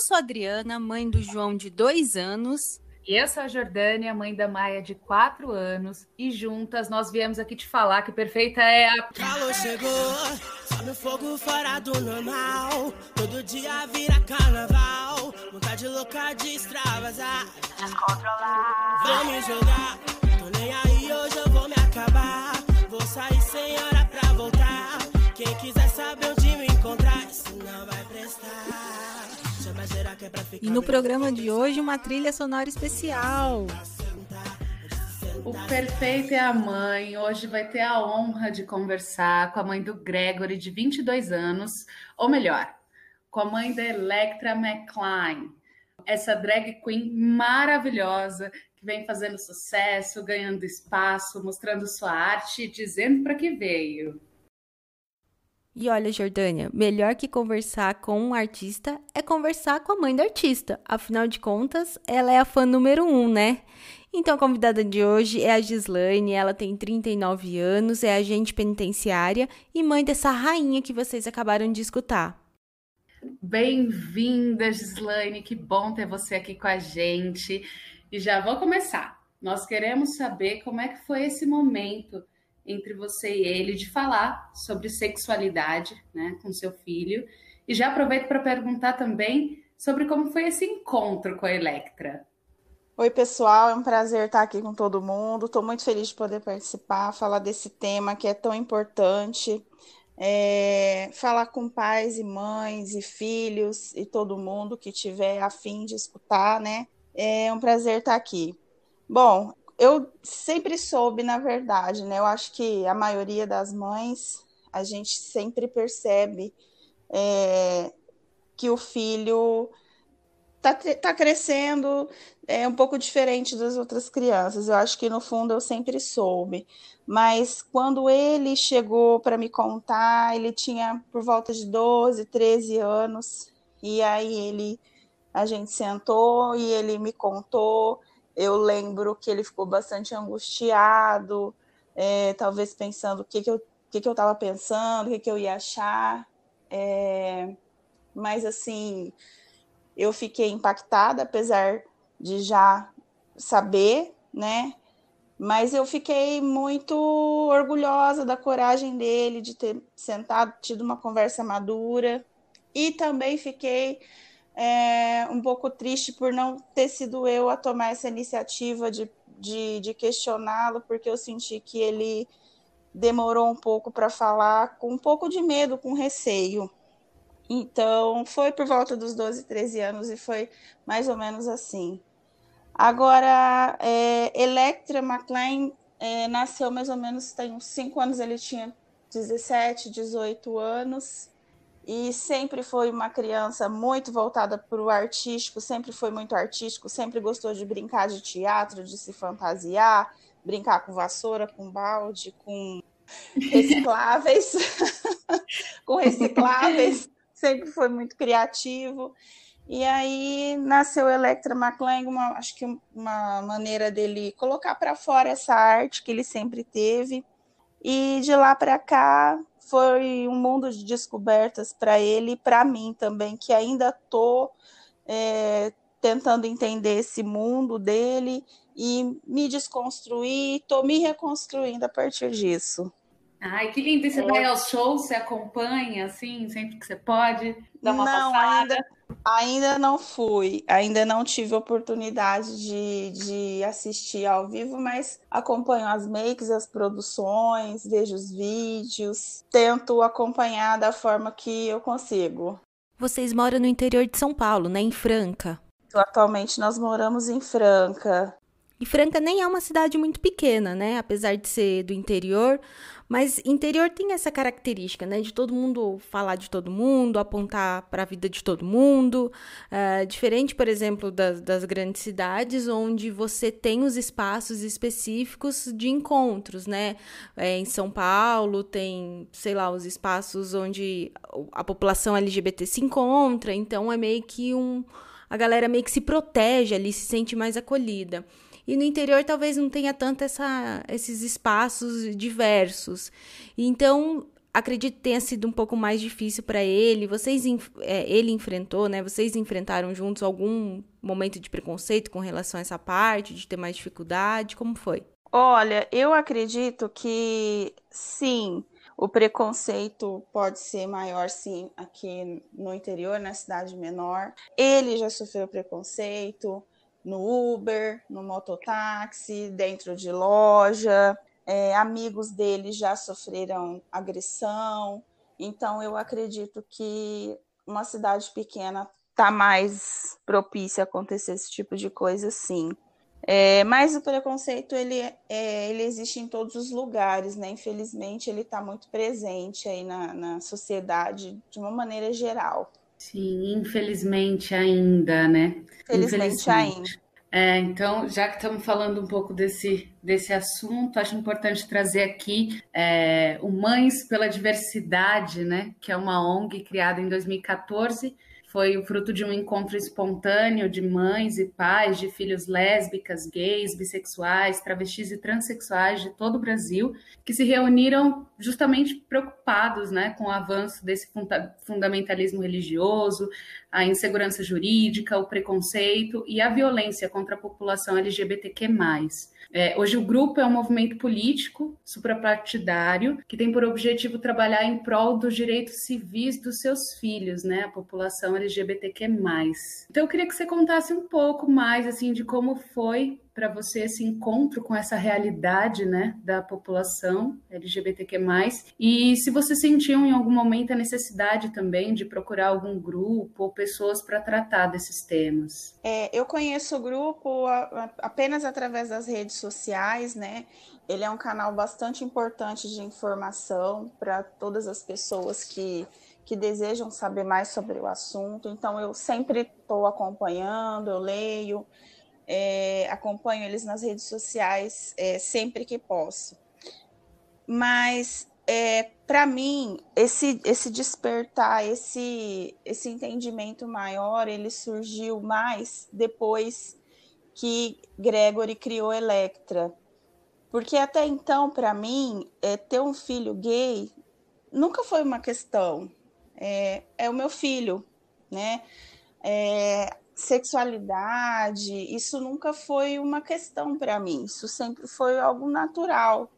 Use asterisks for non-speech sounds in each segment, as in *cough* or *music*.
Eu sou a Adriana, mãe do João de dois anos. E eu sou a Jordânia, mãe da Maia de quatro anos. E juntas nós viemos aqui te falar que perfeita é a. Calor chegou, sobe o fogo fora do normal. Todo dia vira carnaval. Vontade louca de extravasar. Descontrolar. Vou me jogar, tô nem aí, hoje eu vou me acabar. Vou sair sem hora pra voltar. Quem quiser saber onde me encontrar, isso não vai prestar. E no programa de hoje, uma trilha sonora especial. O perfeito é a mãe. Hoje vai ter a honra de conversar com a mãe do Gregory, de 22 anos. Ou melhor, com a mãe da Electra McCline. Essa drag queen maravilhosa que vem fazendo sucesso, ganhando espaço, mostrando sua arte e dizendo para que veio. E olha, Jordânia, melhor que conversar com um artista é conversar com a mãe do artista. Afinal de contas, ela é a fã número um, né? Então, a convidada de hoje é a Gislaine, ela tem 39 anos, é agente penitenciária e mãe dessa rainha que vocês acabaram de escutar. Bem-vinda, Gislaine. Que bom ter você aqui com a gente. E já vou começar. Nós queremos saber como é que foi esse momento entre você e ele de falar sobre sexualidade, né, com seu filho. E já aproveito para perguntar também sobre como foi esse encontro com a Electra. Oi, pessoal, é um prazer estar aqui com todo mundo. Estou muito feliz de poder participar, falar desse tema que é tão importante. É, falar com pais e mães e filhos e todo mundo que tiver a fim de escutar, né? É um prazer estar aqui. Bom, eu sempre soube, na verdade, né? Eu acho que a maioria das mães, a gente sempre percebe é, que o filho tá, tá crescendo é um pouco diferente das outras crianças. Eu acho que no fundo eu sempre soube. Mas quando ele chegou para me contar, ele tinha por volta de 12, 13 anos. E aí ele a gente sentou e ele me contou. Eu lembro que ele ficou bastante angustiado, é, talvez pensando o que, que eu o que, eu estava pensando, o que, que eu ia achar. É, mas assim, eu fiquei impactada, apesar de já saber, né? Mas eu fiquei muito orgulhosa da coragem dele de ter sentado, tido uma conversa madura. E também fiquei é, um pouco triste por não ter sido eu a tomar essa iniciativa de, de, de questioná-lo, porque eu senti que ele demorou um pouco para falar, com um pouco de medo, com receio. Então, foi por volta dos 12, 13 anos e foi mais ou menos assim. Agora, é, Electra McLean é, nasceu mais ou menos, tem uns 5 anos, ele tinha 17, 18 anos, e sempre foi uma criança muito voltada para o artístico, sempre foi muito artístico, sempre gostou de brincar de teatro, de se fantasiar, brincar com vassoura, com balde, com *laughs* recicláveis, *laughs* com recicláveis, sempre foi muito criativo. E aí nasceu Electra McLean, uma, acho que uma maneira dele colocar para fora essa arte que ele sempre teve. E de lá para cá foi um mundo de descobertas para ele e para mim também, que ainda estou é, tentando entender esse mundo dele e me desconstruir, estou me reconstruindo a partir disso. Ai, que lindo! E você É. vai aos shows, você acompanha, assim, sempre que você pode, dá uma Não, passada? ainda, ainda não fui, ainda não tive oportunidade de, de assistir ao vivo, mas acompanho as makes, as produções, vejo os vídeos, tento acompanhar da forma que eu consigo. Vocês moram no interior de São Paulo, né? Em Franca. Atualmente nós moramos em Franca. E Franca nem é uma cidade muito pequena, né? Apesar de ser do interior. Mas interior tem essa característica, né? De todo mundo falar de todo mundo, apontar para a vida de todo mundo. É, diferente, por exemplo, das, das grandes cidades, onde você tem os espaços específicos de encontros, né? É, em São Paulo tem, sei lá, os espaços onde a população LGBT se encontra. Então é meio que um. A galera meio que se protege ali, se sente mais acolhida. E no interior talvez não tenha tanto essa, esses espaços diversos. Então, acredito que tenha sido um pouco mais difícil para ele. Vocês, é, ele enfrentou, né? Vocês enfrentaram juntos algum momento de preconceito com relação a essa parte, de ter mais dificuldade? Como foi? Olha, eu acredito que sim, o preconceito pode ser maior, sim, aqui no interior, na cidade menor. Ele já sofreu preconceito no Uber, no mototáxi, dentro de loja é, amigos dele já sofreram agressão. Então, eu acredito que uma cidade pequena está mais propícia a acontecer esse tipo de coisa, sim. É, mas o preconceito ele, é, ele existe em todos os lugares, né? Infelizmente, ele está muito presente aí na, na sociedade de uma maneira geral. Sim, infelizmente ainda, né? Infelizmente, infelizmente. ainda. É, então, já que estamos falando um pouco desse, desse assunto, acho importante trazer aqui é, o Mães pela Diversidade, né, que é uma ONG criada em 2014 foi o fruto de um encontro espontâneo de mães e pais de filhos lésbicas, gays, bissexuais, travestis e transexuais de todo o Brasil, que se reuniram justamente preocupados né, com o avanço desse funda fundamentalismo religioso, a insegurança jurídica, o preconceito e a violência contra a população LGBTQ+. É, hoje o grupo é um movimento político suprapartidário que tem por objetivo trabalhar em prol dos direitos civis dos seus filhos, né, a população LGBTQ+. Então eu queria que você contasse um pouco mais assim de como foi para você esse encontro com essa realidade, né, da população LGBTQ+, e se você sentiu em algum momento a necessidade também de procurar algum grupo ou pessoas para tratar desses temas. É, eu conheço o grupo apenas através das redes sociais, né, ele é um canal bastante importante de informação para todas as pessoas que que desejam saber mais sobre o assunto. Então, eu sempre estou acompanhando, eu leio, é, acompanho eles nas redes sociais é, sempre que posso. Mas, é, para mim, esse, esse despertar, esse, esse entendimento maior, ele surgiu mais depois que Gregory criou Electra. Porque até então, para mim, é, ter um filho gay nunca foi uma questão. É, é o meu filho, né? É, sexualidade, isso nunca foi uma questão para mim, isso sempre foi algo natural.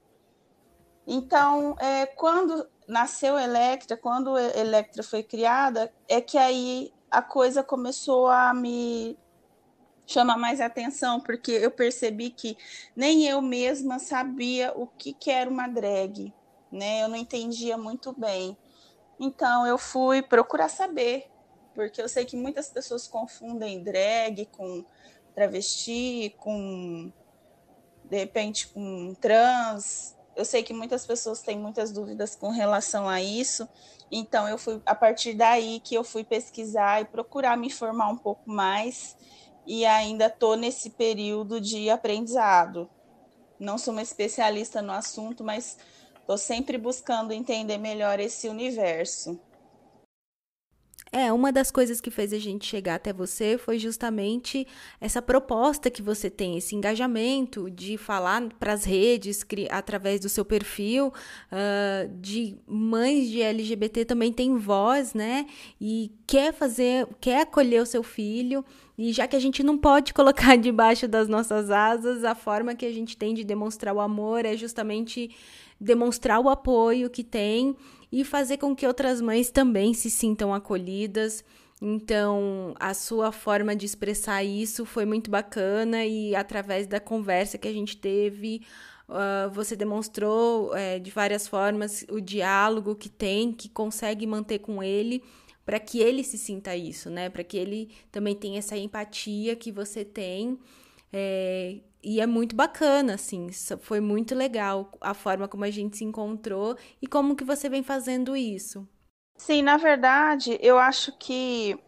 Então, é, quando nasceu Electra, quando Electra foi criada, é que aí a coisa começou a me chamar mais atenção, porque eu percebi que nem eu mesma sabia o que, que era uma drag, né? Eu não entendia muito bem. Então, eu fui procurar saber porque eu sei que muitas pessoas confundem drag com travesti, com de repente com trans. Eu sei que muitas pessoas têm muitas dúvidas com relação a isso. Então eu fui a partir daí que eu fui pesquisar e procurar me informar um pouco mais e ainda estou nesse período de aprendizado. Não sou uma especialista no assunto, mas estou sempre buscando entender melhor esse universo. É, uma das coisas que fez a gente chegar até você foi justamente essa proposta que você tem, esse engajamento de falar para as redes, através do seu perfil, uh, de mães de LGBT também tem voz, né? E quer fazer, quer acolher o seu filho. E já que a gente não pode *laughs* colocar debaixo das nossas asas, a forma que a gente tem de demonstrar o amor é justamente demonstrar o apoio que tem e fazer com que outras mães também se sintam acolhidas. Então, a sua forma de expressar isso foi muito bacana e através da conversa que a gente teve, uh, você demonstrou uh, de várias formas o diálogo que tem, que consegue manter com ele, para que ele se sinta isso, né? Para que ele também tenha essa empatia que você tem. É, e é muito bacana, assim, foi muito legal a forma como a gente se encontrou e como que você vem fazendo isso. Sim, na verdade, eu acho que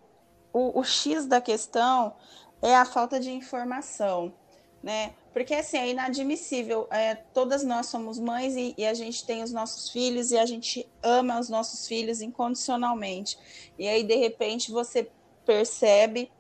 o, o X da questão é a falta de informação, né? Porque assim, é inadmissível. É, todas nós somos mães e, e, a gente tem os nossos filhos e a gente ama os nossos filhos incondicionalmente. E aí, de repente, você percebe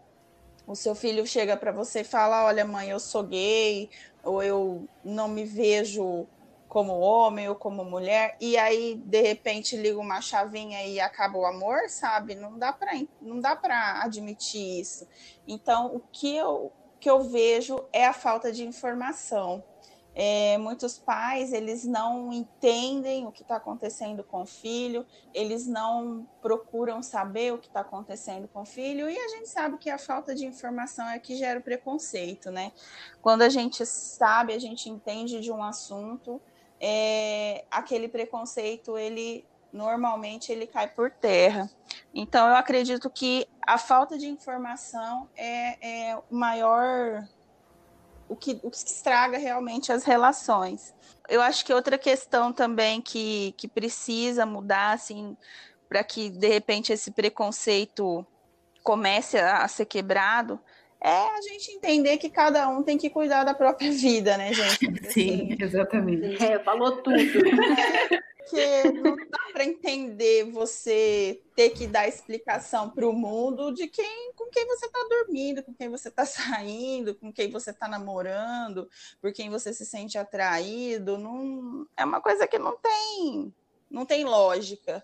o seu filho chega para você e fala: Olha, mãe, eu sou gay, ou eu não me vejo como homem ou como mulher, e aí de repente liga uma chavinha e acaba o amor, sabe? Não dá para não dá para admitir isso. Então, o que eu que eu vejo é a falta de informação. É, muitos pais eles não entendem o que está acontecendo com o filho, eles não procuram saber o que está acontecendo com o filho, e a gente sabe que a falta de informação é que gera o preconceito, né? Quando a gente sabe, a gente entende de um assunto, é, aquele preconceito ele normalmente ele cai por terra. Então eu acredito que a falta de informação é, é o maior o que, o que estraga realmente as relações. Eu acho que outra questão também que, que precisa mudar, assim, para que de repente esse preconceito comece a, a ser quebrado, é a gente entender que cada um tem que cuidar da própria *laughs* vida, né, gente? Sim, assim, exatamente. É, falou tudo. *laughs* porque não dá para entender você ter que dar explicação para o mundo de quem com quem você está dormindo, com quem você está *laughs* saindo, com quem você está namorando, por quem você se sente atraído. Não, é uma coisa que não tem, não tem lógica.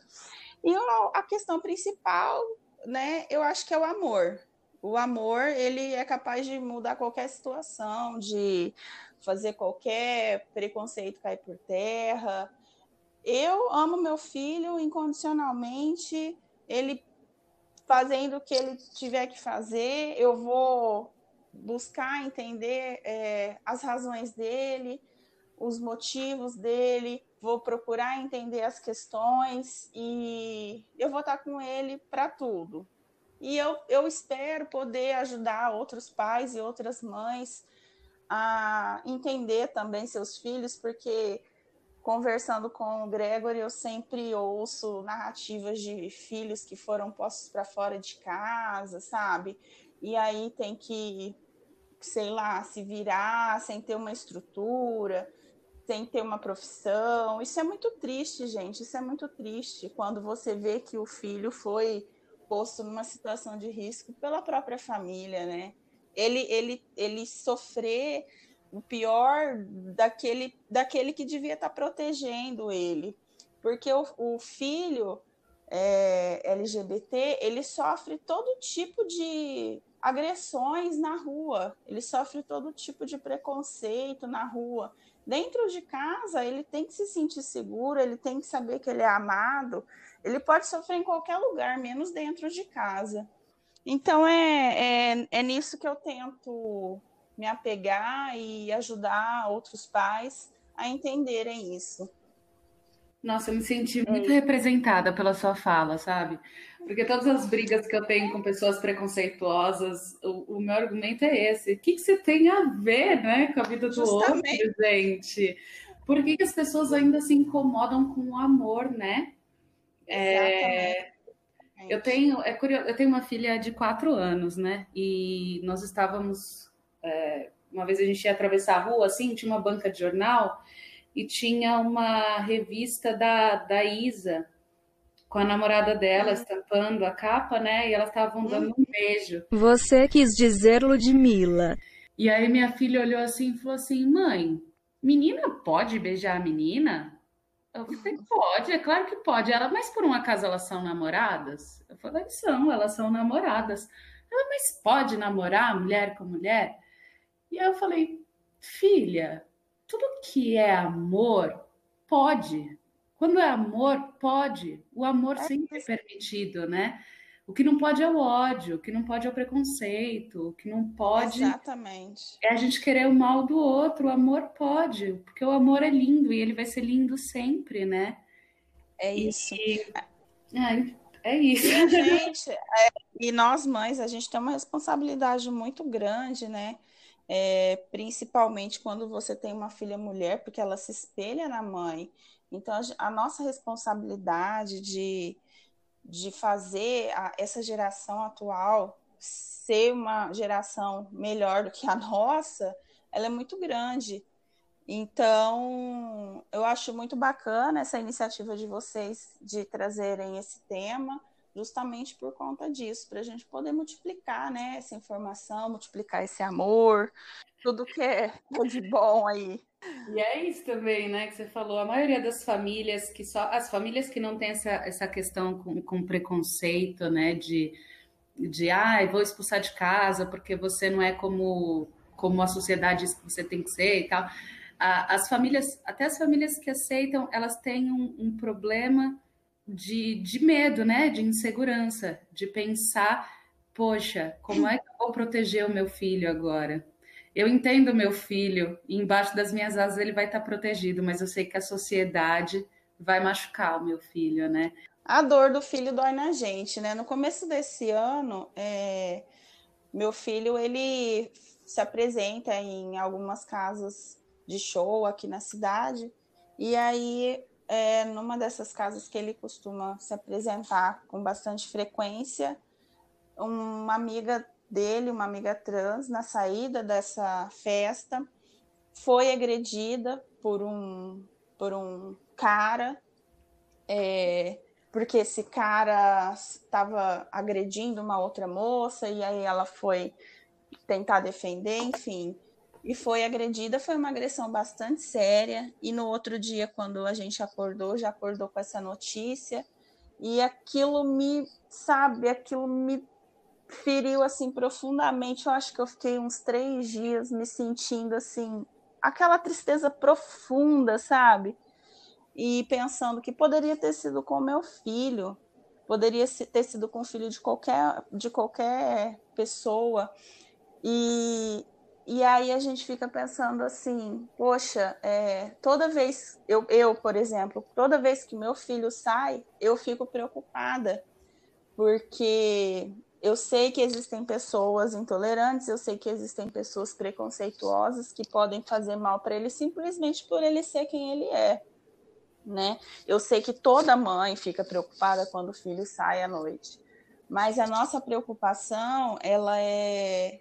E a questão principal, né, eu acho que é o amor. O amor, ele é capaz de mudar qualquer situação, de fazer qualquer preconceito cair por terra, eu amo meu filho incondicionalmente, ele fazendo o que ele tiver que fazer, eu vou buscar entender é, as razões dele, os motivos dele, vou procurar entender as questões e eu vou estar com ele para tudo. E eu, eu espero poder ajudar outros pais e outras mães a entender também seus filhos, porque conversando com o Gregory, eu sempre ouço narrativas de filhos que foram postos para fora de casa, sabe? E aí tem que, sei lá, se virar sem ter uma estrutura, sem ter uma profissão. Isso é muito triste, gente. Isso é muito triste quando você vê que o filho foi posto numa situação de risco pela própria família, né? Ele, ele, ele sofrer o pior daquele, daquele que devia estar tá protegendo ele. Porque o, o filho é, LGBT, ele sofre todo tipo de agressões na rua, ele sofre todo tipo de preconceito na rua. Dentro de casa, ele tem que se sentir seguro, ele tem que saber que ele é amado. Ele pode sofrer em qualquer lugar, menos dentro de casa. Então, é, é, é nisso que eu tento me apegar e ajudar outros pais a entenderem isso. Nossa, eu me senti é muito é. representada pela sua fala, sabe? Porque todas as brigas que eu tenho com pessoas preconceituosas, o, o meu argumento é esse. O que, que você tem a ver né, com a vida do Justamente. outro, gente? Por que, que as pessoas ainda se incomodam com o amor, né? É, eu tenho, é curioso, eu tenho uma filha de quatro anos, né? E nós estávamos é, uma vez a gente ia atravessar a rua, assim, tinha uma banca de jornal e tinha uma revista da, da Isa com a namorada dela estampando a capa, né? E elas estavam dando um beijo. Você quis dizer Ludmilla. E aí minha filha olhou assim e falou assim: mãe, menina pode beijar a menina? Eu falei, pode, é claro que pode. Ela, mas por um acaso elas são namoradas? Eu falei, são, elas são namoradas. Ela, mas pode namorar mulher com mulher? E aí eu falei, filha, tudo que é amor pode. Quando é amor, pode. O amor é sempre é permitido, né? O que não pode é o ódio, o que não pode é o preconceito, o que não pode Exatamente. é a gente querer o mal do outro. O amor pode, porque o amor é lindo e ele vai ser lindo sempre, né? É isso. E, é, é isso. E, *laughs* gente, é, e nós mães, a gente tem uma responsabilidade muito grande, né? É, principalmente quando você tem uma filha mulher, porque ela se espelha na mãe. Então, a, nossa responsabilidade de, de fazer a, essa geração atual ser uma geração melhor do que a *laughs* nossa, ela é muito grande. Então, eu acho muito bacana essa iniciativa de vocês de trazerem esse tema, justamente por conta disso, para a gente poder multiplicar né, essa informação, multiplicar esse amor, tudo que é de bom aí. E é isso também, né, que você falou. A maioria das famílias que só. As famílias que não têm essa, essa questão com, com preconceito, né, de, de ah, vou expulsar de casa porque você não é como, como a sociedade diz que você tem que ser e tal. As famílias, até as famílias que aceitam, elas têm um, um problema de, de medo, né? De insegurança, de pensar, poxa, como é que eu vou proteger o meu filho agora? Eu entendo meu filho, e embaixo das minhas asas ele vai estar protegido, mas eu sei que a sociedade vai machucar o meu filho, né? A dor do filho dói na gente, né? No começo desse ano, é... meu filho ele se apresenta em algumas casas de show aqui na cidade, e aí é, numa dessas casas que ele costuma se apresentar com bastante frequência, uma amiga dele, uma amiga trans, na saída dessa festa, foi agredida por um, por um cara, é, porque esse cara estava agredindo uma outra moça, e aí ela foi tentar defender, enfim e foi agredida. Foi uma agressão bastante séria. E no outro dia, quando a gente acordou, já acordou com essa notícia. E aquilo me, sabe, aquilo me feriu assim profundamente. Eu acho que eu fiquei uns três dias me sentindo assim, aquela tristeza profunda, sabe? E pensando que poderia ter sido com meu filho, poderia ter sido com o filho de qualquer, de qualquer pessoa. E, e aí a gente fica pensando assim, poxa, é, toda vez, eu, eu, por exemplo, toda vez que meu filho sai, eu fico preocupada, porque eu sei que existem pessoas intolerantes, eu sei que existem pessoas preconceituosas que podem fazer mal para ele simplesmente por ele ser quem ele é, né? Eu sei que toda mãe fica preocupada quando o filho sai à noite, mas a nossa preocupação, ela é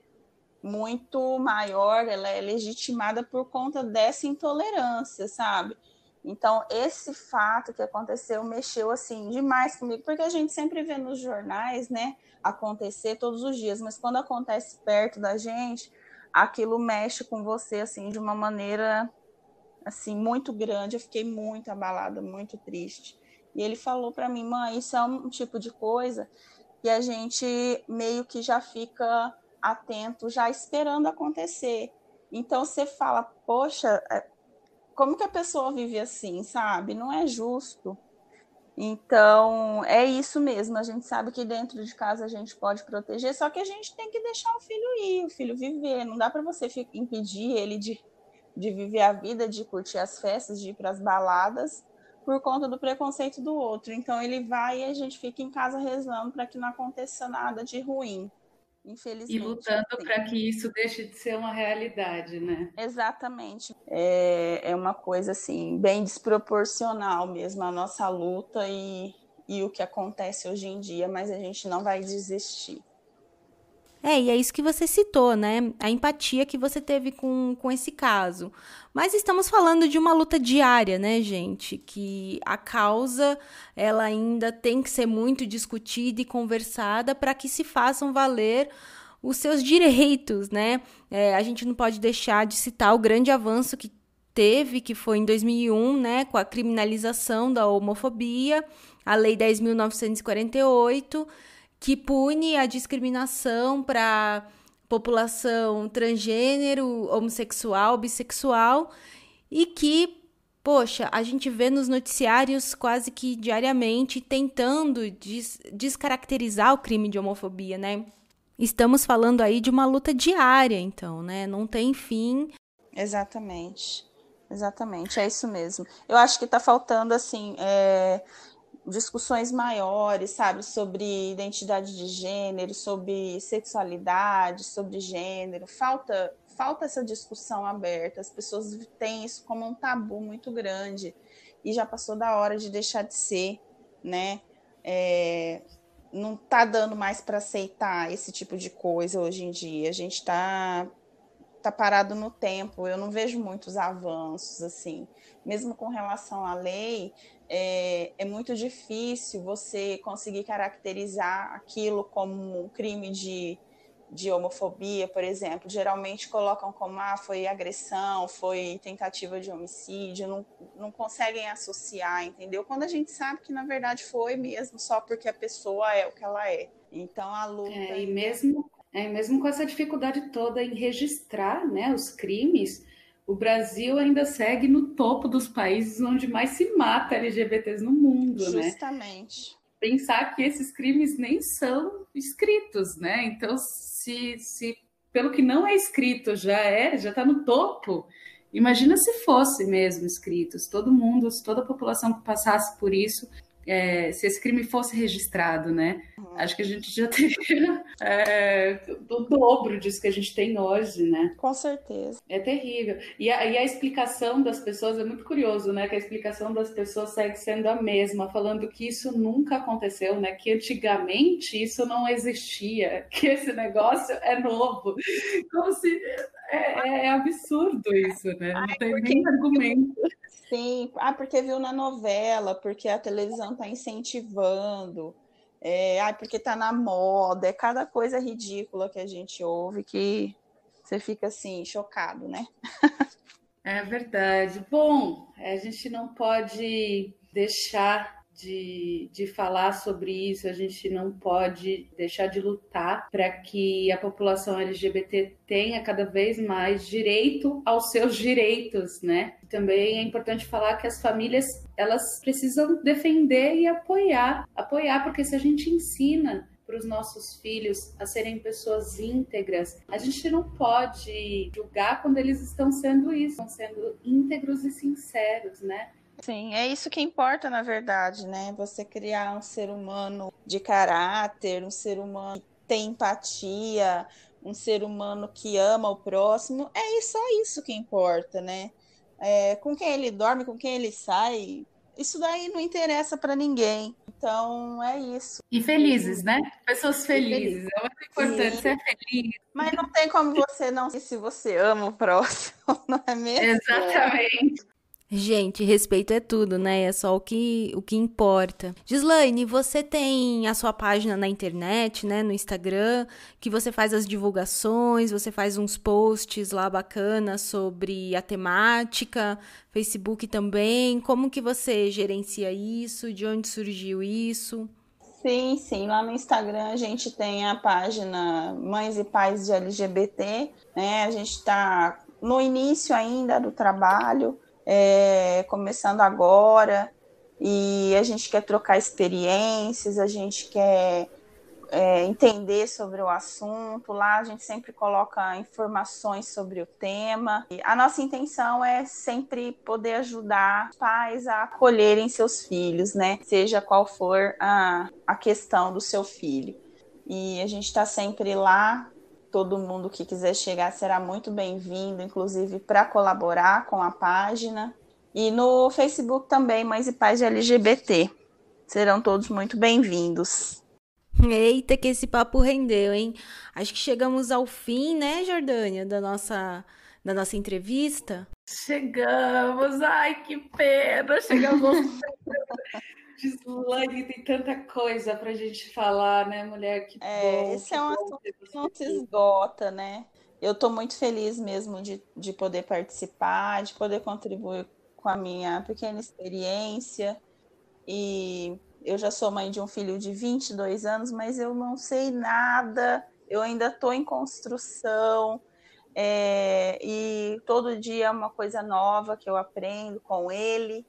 muito maior, ela é legitimada por conta dessa intolerância, sabe? Então, esse fato que aconteceu mexeu assim demais comigo, porque a gente sempre vê nos jornais, né, acontecer todos os dias, mas quando acontece perto da gente, aquilo mexe com você assim de uma maneira assim muito grande. Eu fiquei muito abalada, muito triste. E ele falou para mim, mãe, isso é um tipo de coisa que a gente meio que já fica atento, já esperando acontecer. Então você fala, poxa, é, como que a pessoa vive assim, sabe? Não é justo. Então, é isso mesmo. A gente sabe que dentro de casa a gente pode proteger, só que a gente tem que deixar o filho ir, o filho viver. Não dá para você impedir ele de, de viver a vida, de curtir as festas, de ir para as baladas, por conta do preconceito do outro. Então, ele vai e a gente fica em casa rezando para que não aconteça nada de ruim. Infelizmente. E lutando para que isso deixe de ser uma realidade, né? Exatamente. É, é uma coisa assim, bem desproporcional mesmo a nossa luta e, e o que acontece hoje em dia, mas a gente não vai desistir. É, e é isso que você citou, né? A empatia que você teve com, com esse caso. Mas estamos falando de uma luta diária, né, gente? Que a causa ela ainda tem que ser muito discutida e conversada para que se façam valer os seus direitos, né? É, a gente não pode deixar de citar o grande avanço que teve, que foi em 2001, né, com a criminalização da homofobia, a Lei 10.948 que pune a discriminação para população transgênero, homossexual, bissexual e que, poxa, a gente vê nos noticiários quase que diariamente tentando des descaracterizar o crime de homofobia, né? Estamos falando aí de uma luta diária, então, né? Não tem fim. Exatamente. Exatamente, é isso mesmo. Eu acho que está faltando, assim, é, discussões maiores, sabe, sobre identidade de gênero, sobre sexualidade, sobre gênero. Falta falta essa discussão aberta. As pessoas têm isso como um tabu muito grande e já passou da hora de deixar de ser, né? É, não tá dando mais para aceitar esse tipo de coisa hoje em dia. A gente está tá parado no tempo. Eu não vejo muitos avanços assim, mesmo com relação à lei é, é, muito difícil você conseguir caracterizar aquilo como um crime de, de homofobia, por exemplo. Geralmente colocam como ah, foi agressão, foi tentativa de homicídio, não, não conseguem associar, entendeu? Quando a gente sabe que na verdade foi mesmo só porque a pessoa é o que ela é. Então a luta. É, e mesmo, é, mesmo com essa dificuldade toda em registrar né, os crimes o Brasil ainda segue no topo dos países onde mais se mata LGBTs no mundo, Justamente. né? Justamente. Pensar que esses crimes nem são escritos, né? Então, se, se pelo que não é escrito já é, já está no topo, imagina se fosse mesmo escritos. Todo mundo, toda a população que passasse por isso, é, se esse crime fosse registrado, né? Uhum. Acho que a gente já *laughs* teria é, o dobro disso que a gente tem hoje, né? Com certeza. É terrível. E a, e a, explicação das pessoas é muito curioso, né? Que a explicação das pessoas segue sendo a mesma, falando que isso nunca aconteceu, né? Que antigamente isso não existia, *laughs* que esse negócio é novo. Como se é, é absurdo isso, né? Não Ai, tem porque... nem argumento. Sim, ah, porque viu na novela, porque a televisão está incentivando, é, ah, porque está na moda, é cada coisa ridícula que a gente ouve que você fica assim, chocado, né? é verdade. Bom, a gente não pode deixar de, de falar sobre isso, a gente não pode deixar de lutar para que a população LGBT tenha cada vez mais direito aos seus direitos, né? Também é importante falar que as famílias elas precisam defender e apoiar, apoiar porque se a gente ensina para os nossos filhos a serem pessoas íntegras, a gente não pode julgar quando eles estão sendo isso, estão sendo íntegros e sinceros, né? Sim, é isso que importa, na verdade, né? Você criar um ser humano de caráter, um ser humano que tem empatia, um ser humano que ama o próximo. É só isso que importa, né? É, com quem ele dorme, com quem ele sai, isso daí não interessa para ninguém. Então é isso. E felizes, né? Pessoas felizes. É muito importante Sim. ser feliz. Mas não tem como você não se você ama o próximo, *laughs* não é mesmo? Exatamente. Gente, respeito é tudo, né? É só o que, o que importa. Gislaine, você tem a sua página na internet, né? No Instagram, que você faz as divulgações, você faz uns posts lá bacanas sobre a temática, Facebook também. Como que você gerencia isso? De onde surgiu isso? Sim, sim. Lá no Instagram a gente tem a página Mães e Pais de LGBT, né? A gente está no início ainda do trabalho é, começando agora, e a gente quer trocar experiências, a gente quer é, entender sobre o assunto. Lá a gente sempre coloca informações sobre o tema. E a nossa intenção é sempre poder ajudar pais a acolherem seus filhos, né? Seja qual for a, a questão do seu filho. E a gente está sempre lá todo mundo que quiser chegar será muito bem-vindo, inclusive para colaborar com a página. E no Facebook também, Mães e Pais de LGBT. Serão todos muito bem-vindos. Eita, que esse papo rendeu, hein? Acho que chegamos ao fim, né, Jordânia, da nossa, da nossa entrevista. Chegamos, ai que pena, chegamos. *laughs* Gislaine, tem tanta coisa pra gente falar, né, mulher? Que é, bom, esse é um assunto que não se esgota, né? Eu estou muito feliz mesmo de, de poder participar, de poder contribuir com a minha pequena experiência. E eu já sou mãe de um filho de 22 anos, mas eu não sei nada, eu ainda estou em construção. É, e todo dia é uma coisa nova que eu aprendo com ele.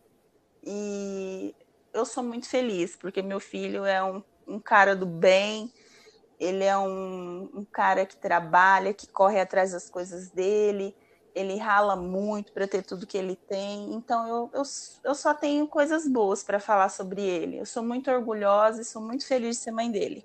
E eu sou muito feliz, porque meu filho é um, um cara do bem, ele é um, um, cara que trabalha, que corre atrás das coisas dele, ele rala muito para ter tudo que ele tem. Então eu, eu, eu só tenho coisas boas para falar sobre ele. Eu sou muito orgulhosa e sou muito feliz de ser mãe dele.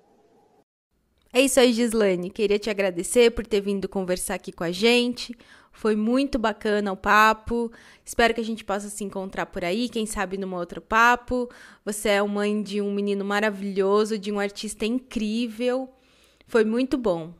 É isso aí, Gislane. Queria te agradecer por ter vindo conversar aqui com a gente. Foi muito bacana o papo. Espero que a gente possa se encontrar por aí, quem sabe num outro papo. Você é mãe de um menino maravilhoso, de um artista incrível. Foi muito bom.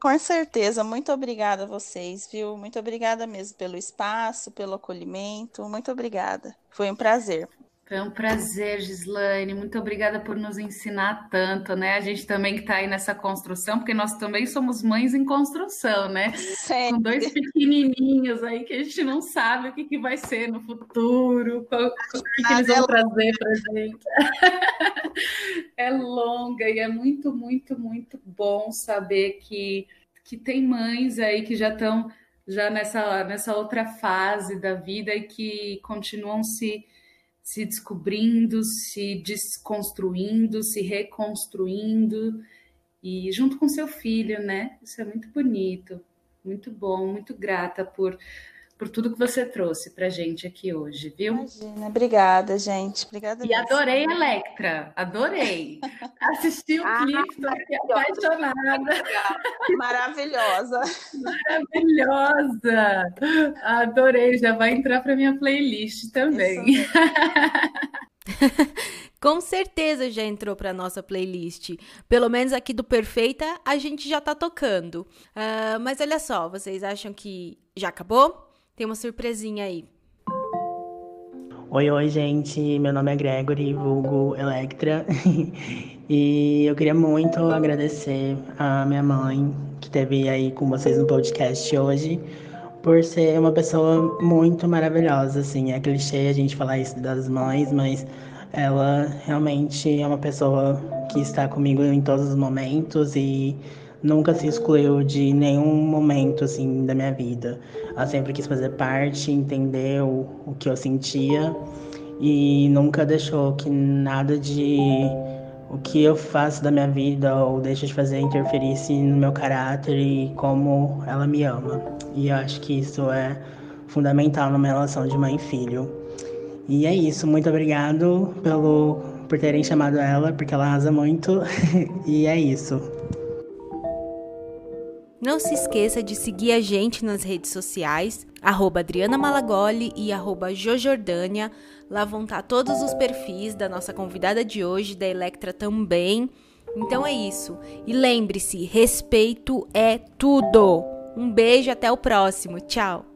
Com certeza, muito obrigada a vocês, viu? Muito obrigada mesmo pelo espaço, pelo acolhimento. Muito obrigada. Foi um prazer. Foi um prazer, Gislaine. Muito obrigada por nos ensinar tanto, né? A gente também que está aí nessa construção, porque nós também somos mães em construção, né? Com dois pequenininhos aí que a gente não sabe o que, que vai ser no futuro, qual, o que, que eles vão trazer para gente. *laughs* é longa e é muito, muito, muito bom saber que, que tem mães aí que já estão já nessa, nessa outra fase da vida e que continuam se se descobrindo, se desconstruindo, se reconstruindo e junto com seu filho, né? Isso é muito bonito, muito bom, muito grata por por tudo que você trouxe para gente aqui hoje, viu? Imagina, obrigada, gente. Obrigada. E mesmo. adorei Electra, adorei. *laughs* Assisti o ah, clipe, tô aqui apaixonada. *laughs* Maravilhosa. Maravilhosa. Adorei, já vai entrar para minha playlist também. *laughs* Com certeza já entrou para nossa playlist. Pelo menos aqui do Perfeita a gente já tá tocando. Uh, mas olha só, vocês acham que já acabou? Tem uma surpresinha aí. Oi, oi, gente. Meu nome é Gregory, vulgo Electra. *laughs* e eu queria muito agradecer a minha mãe, que esteve aí com vocês no podcast hoje, por ser uma pessoa muito maravilhosa. Assim, é clichê a gente falar isso das mães, mas ela realmente é uma pessoa que está comigo em todos os momentos e nunca se excluiu de nenhum momento assim da minha vida. Ela sempre quis fazer parte, entendeu o que eu sentia e nunca deixou que nada de o que eu faço da minha vida ou deixo de fazer interferisse no meu caráter e como ela me ama. E eu acho que isso é fundamental numa relação de mãe e filho. E é isso, muito obrigado pelo por terem chamado ela, porque ela arrasa muito. *laughs* e é isso. Não se esqueça de seguir a gente nas redes sociais, arroba Adriana Malagoli e arroba Jojordânia. Lá vão estar todos os perfis da nossa convidada de hoje, da Electra também. Então é isso. E lembre-se, respeito é tudo. Um beijo, até o próximo. Tchau.